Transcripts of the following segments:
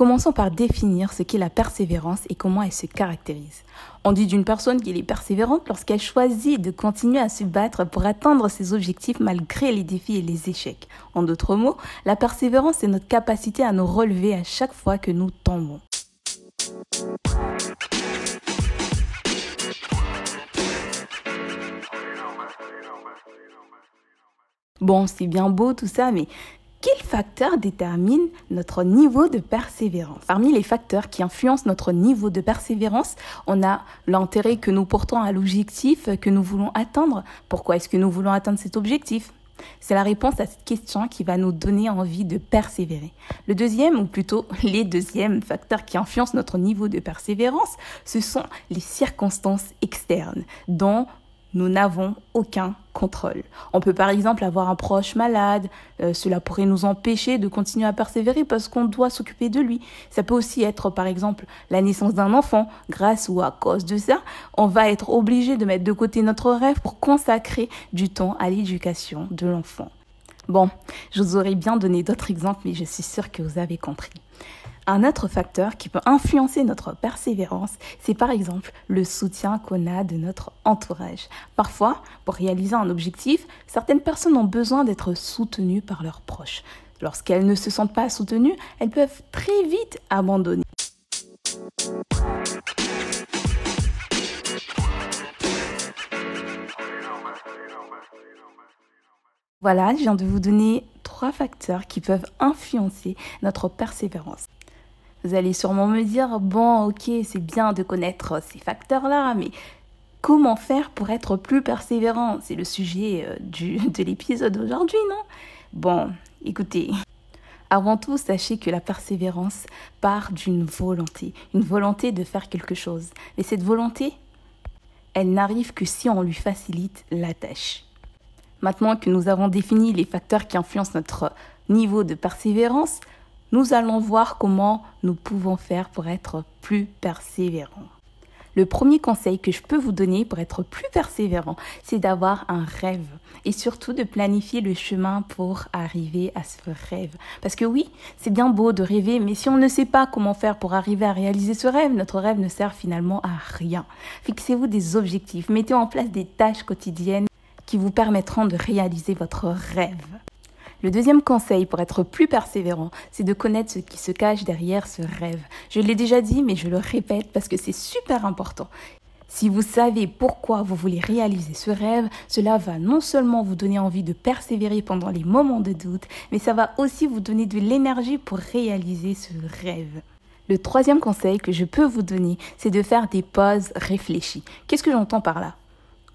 Commençons par définir ce qu'est la persévérance et comment elle se caractérise. On dit d'une personne qu'elle est persévérante lorsqu'elle choisit de continuer à se battre pour atteindre ses objectifs malgré les défis et les échecs. En d'autres mots, la persévérance est notre capacité à nous relever à chaque fois que nous tombons. Bon, c'est bien beau tout ça, mais quel facteur détermine notre niveau de persévérance Parmi les facteurs qui influencent notre niveau de persévérance, on a l'intérêt que nous portons à l'objectif que nous voulons atteindre. Pourquoi est-ce que nous voulons atteindre cet objectif? C'est la réponse à cette question qui va nous donner envie de persévérer. Le deuxième, ou plutôt les deuxièmes facteurs qui influencent notre niveau de persévérance, ce sont les circonstances externes dont nous n'avons aucun contrôle. On peut par exemple avoir un proche malade, euh, cela pourrait nous empêcher de continuer à persévérer parce qu'on doit s'occuper de lui. Ça peut aussi être par exemple la naissance d'un enfant. Grâce ou à cause de ça, on va être obligé de mettre de côté notre rêve pour consacrer du temps à l'éducation de l'enfant. Bon, je vous aurais bien donné d'autres exemples, mais je suis sûre que vous avez compris. Un autre facteur qui peut influencer notre persévérance, c'est par exemple le soutien qu'on a de notre entourage. Parfois, pour réaliser un objectif, certaines personnes ont besoin d'être soutenues par leurs proches. Lorsqu'elles ne se sentent pas soutenues, elles peuvent très vite abandonner. Voilà, je viens de vous donner trois facteurs qui peuvent influencer notre persévérance. Vous allez sûrement me dire, bon, ok, c'est bien de connaître ces facteurs-là, mais comment faire pour être plus persévérant? C'est le sujet euh, de l'épisode d'aujourd'hui, non? Bon, écoutez. Avant tout, sachez que la persévérance part d'une volonté, une volonté de faire quelque chose. Et cette volonté, elle n'arrive que si on lui facilite la tâche. Maintenant que nous avons défini les facteurs qui influencent notre niveau de persévérance, nous allons voir comment nous pouvons faire pour être plus persévérants. Le premier conseil que je peux vous donner pour être plus persévérant, c'est d'avoir un rêve et surtout de planifier le chemin pour arriver à ce rêve. Parce que oui, c'est bien beau de rêver, mais si on ne sait pas comment faire pour arriver à réaliser ce rêve, notre rêve ne sert finalement à rien. Fixez-vous des objectifs, mettez en place des tâches quotidiennes qui vous permettront de réaliser votre rêve. Le deuxième conseil pour être plus persévérant, c'est de connaître ce qui se cache derrière ce rêve. Je l'ai déjà dit, mais je le répète parce que c'est super important. Si vous savez pourquoi vous voulez réaliser ce rêve, cela va non seulement vous donner envie de persévérer pendant les moments de doute, mais ça va aussi vous donner de l'énergie pour réaliser ce rêve. Le troisième conseil que je peux vous donner, c'est de faire des pauses réfléchies. Qu'est-ce que j'entends par là?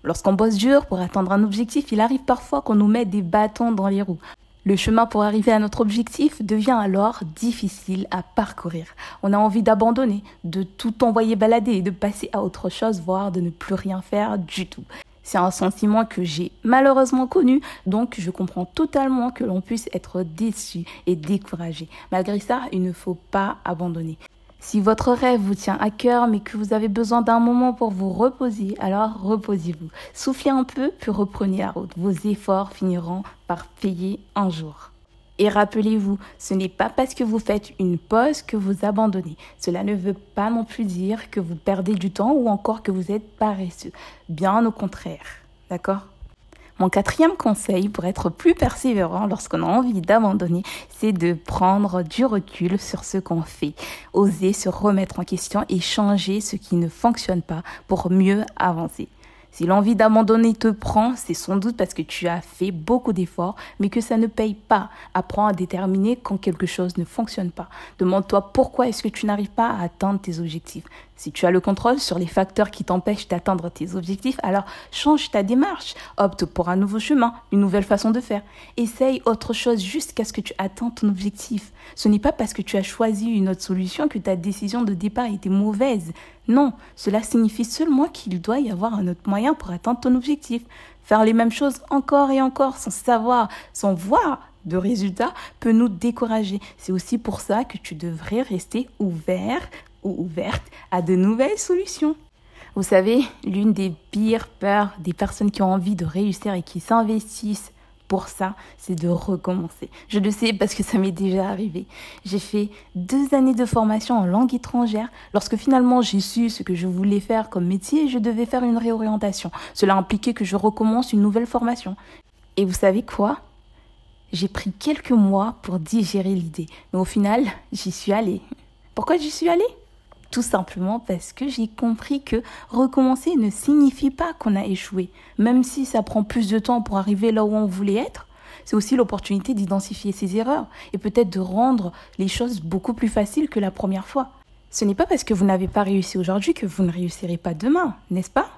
Lorsqu'on bosse dur pour atteindre un objectif, il arrive parfois qu'on nous mette des bâtons dans les roues. Le chemin pour arriver à notre objectif devient alors difficile à parcourir. On a envie d'abandonner, de tout envoyer balader et de passer à autre chose, voire de ne plus rien faire du tout. C'est un sentiment que j'ai malheureusement connu, donc je comprends totalement que l'on puisse être déçu et découragé. Malgré ça, il ne faut pas abandonner. Si votre rêve vous tient à cœur mais que vous avez besoin d'un moment pour vous reposer, alors reposez-vous. Soufflez un peu puis reprenez la route. Vos efforts finiront par payer un jour. Et rappelez-vous, ce n'est pas parce que vous faites une pause que vous abandonnez. Cela ne veut pas non plus dire que vous perdez du temps ou encore que vous êtes paresseux. Bien au contraire. D'accord? Mon quatrième conseil pour être plus persévérant lorsqu'on a envie d'abandonner, c'est de prendre du recul sur ce qu'on fait, oser se remettre en question et changer ce qui ne fonctionne pas pour mieux avancer. Si l'envie d'abandonner te prend, c'est sans doute parce que tu as fait beaucoup d'efforts, mais que ça ne paye pas. Apprends à déterminer quand quelque chose ne fonctionne pas. Demande-toi pourquoi est-ce que tu n'arrives pas à atteindre tes objectifs. Si tu as le contrôle sur les facteurs qui t'empêchent d'atteindre tes objectifs, alors change ta démarche. Opte pour un nouveau chemin, une nouvelle façon de faire. Essaye autre chose jusqu'à ce que tu atteignes ton objectif. Ce n'est pas parce que tu as choisi une autre solution que ta décision de départ était mauvaise. Non, cela signifie seulement qu'il doit y avoir un autre moyen pour atteindre ton objectif. Faire les mêmes choses encore et encore sans savoir, sans voir de résultats peut nous décourager. C'est aussi pour ça que tu devrais rester ouvert ou ouverte à de nouvelles solutions. Vous savez, l'une des pires peurs des personnes qui ont envie de réussir et qui s'investissent pour ça, c'est de recommencer. Je le sais parce que ça m'est déjà arrivé. J'ai fait deux années de formation en langue étrangère. Lorsque finalement j'ai su ce que je voulais faire comme métier, je devais faire une réorientation. Cela impliquait que je recommence une nouvelle formation. Et vous savez quoi? J'ai pris quelques mois pour digérer l'idée. Mais au final, j'y suis allée. Pourquoi j'y suis allée? Tout simplement parce que j'ai compris que recommencer ne signifie pas qu'on a échoué. Même si ça prend plus de temps pour arriver là où on voulait être, c'est aussi l'opportunité d'identifier ses erreurs et peut-être de rendre les choses beaucoup plus faciles que la première fois. Ce n'est pas parce que vous n'avez pas réussi aujourd'hui que vous ne réussirez pas demain, n'est-ce pas?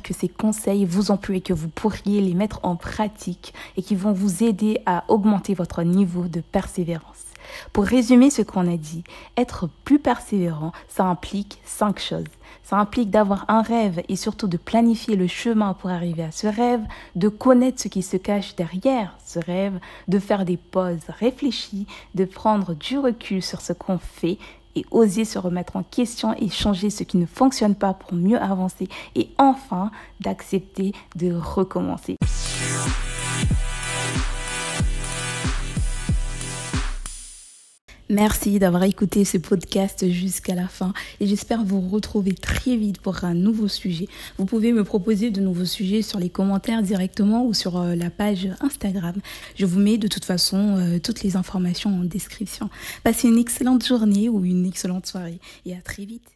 Que ces conseils vous ont plu et que vous pourriez les mettre en pratique et qui vont vous aider à augmenter votre niveau de persévérance. Pour résumer ce qu'on a dit, être plus persévérant, ça implique cinq choses. Ça implique d'avoir un rêve et surtout de planifier le chemin pour arriver à ce rêve, de connaître ce qui se cache derrière ce rêve, de faire des pauses réfléchies, de prendre du recul sur ce qu'on fait et oser se remettre en question et changer ce qui ne fonctionne pas pour mieux avancer et enfin d'accepter de recommencer. Merci d'avoir écouté ce podcast jusqu'à la fin et j'espère vous retrouver très vite pour un nouveau sujet. Vous pouvez me proposer de nouveaux sujets sur les commentaires directement ou sur euh, la page Instagram. Je vous mets de toute façon euh, toutes les informations en description. Passez une excellente journée ou une excellente soirée et à très vite.